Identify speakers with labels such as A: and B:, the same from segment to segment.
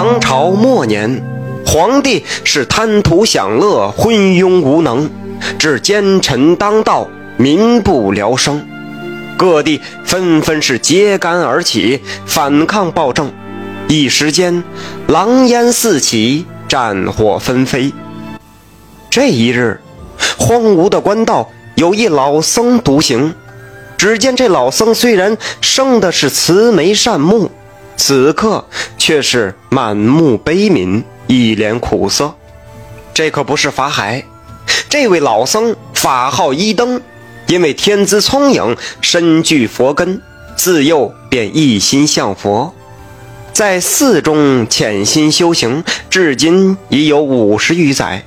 A: 唐朝末年，皇帝是贪图享乐，昏庸无能，致奸臣当道，民不聊生。各地纷纷是揭竿而起，反抗暴政。一时间，狼烟四起，战火纷飞。这一日，荒芜的官道有一老僧独行。只见这老僧虽然生的是慈眉善目，此刻却是满目悲悯，一脸苦涩。这可不是法海，这位老僧法号一灯，因为天资聪颖，身具佛根，自幼便一心向佛，在寺中潜心修行，至今已有五十余载。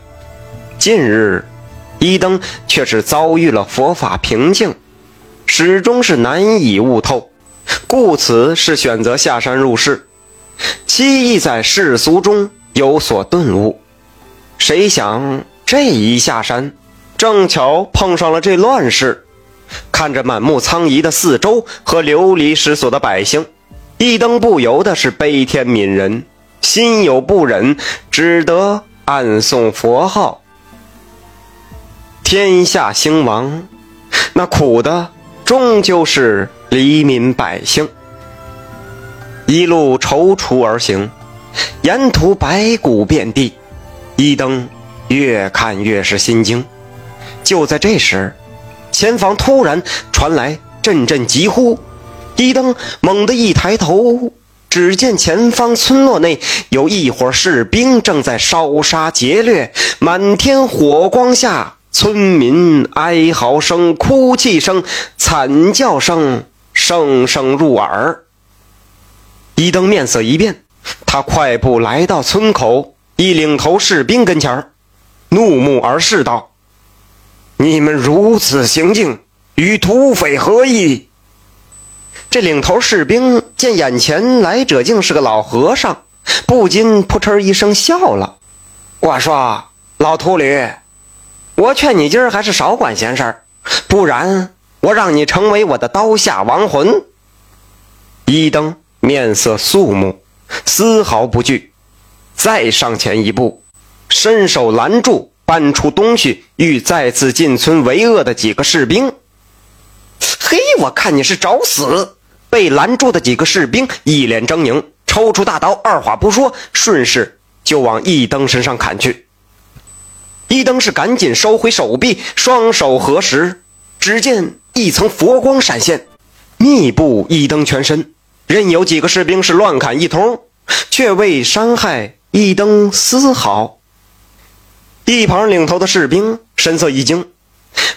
A: 近日，一灯却是遭遇了佛法瓶颈。始终是难以悟透，故此是选择下山入世，期意在世俗中有所顿悟。谁想这一下山，正巧碰上了这乱世，看着满目苍夷的四周和流离失所的百姓，一灯不由得是悲天悯人，心有不忍，只得暗诵佛号。天下兴亡，那苦的。终究是黎民百姓，一路踌躇而行，沿途白骨遍地，一灯越看越是心惊。就在这时，前方突然传来阵阵疾呼，一灯猛地一抬头，只见前方村落内有一伙士兵正在烧杀劫掠，满天火光下。村民哀嚎声、哭泣声、惨叫声声声入耳。一灯面色一变，他快步来到村口，一领头士兵跟前怒目而视道：“你们如此行径，与土匪何异？”这领头士兵见眼前来者竟是个老和尚，不禁扑哧一声笑了：“我说，老秃驴。”我劝你今儿还是少管闲事儿，不然我让你成为我的刀下亡魂。一灯面色肃穆，丝毫不惧，再上前一步，伸手拦住搬出东西欲再次进村为恶的几个士兵。嘿，我看你是找死！被拦住的几个士兵一脸狰狞，抽出大刀，二话不说，顺势就往一灯身上砍去。一灯是赶紧收回手臂，双手合十，只见一层佛光闪现，密布一灯全身。任有几个士兵是乱砍一通，却未伤害一灯丝毫。一旁领头的士兵神色一惊，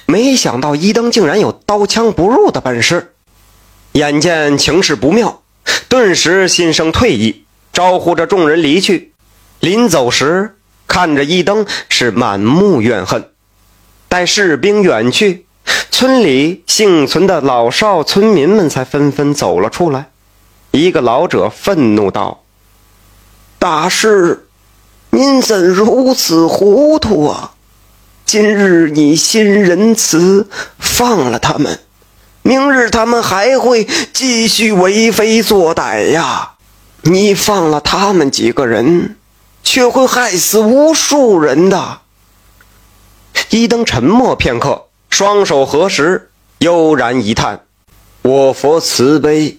A: 没想到一灯竟然有刀枪不入的本事。眼见情势不妙，顿时心生退意，招呼着众人离去。临走时。看着一灯是满目怨恨，待士兵远去，村里幸存的老少村民们才纷纷走了出来。一个老者愤怒道：“大师，您怎如此糊涂啊？今日你心仁慈，放了他们，明日他们还会继续为非作歹呀！你放了他们几个人。”却会害死无数人的。一灯沉默片刻，双手合十，悠然一叹：“我佛慈悲，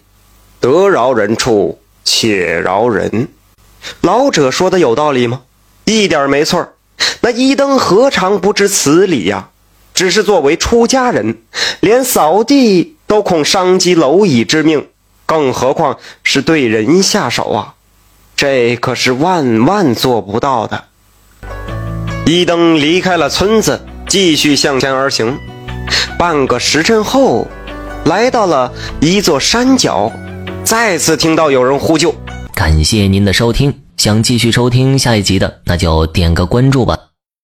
A: 得饶人处且饶人。”老者说的有道理吗？一点没错。那一灯何尝不知此理呀？只是作为出家人，连扫地都恐伤及蝼蚁之命，更何况是对人下手啊？这可是万万做不到的。一灯离开了村子，继续向前而行。半个时辰后，来到了一座山脚，再次听到有人呼救。
B: 感谢您的收听，想继续收听下一集的，那就点个关注吧。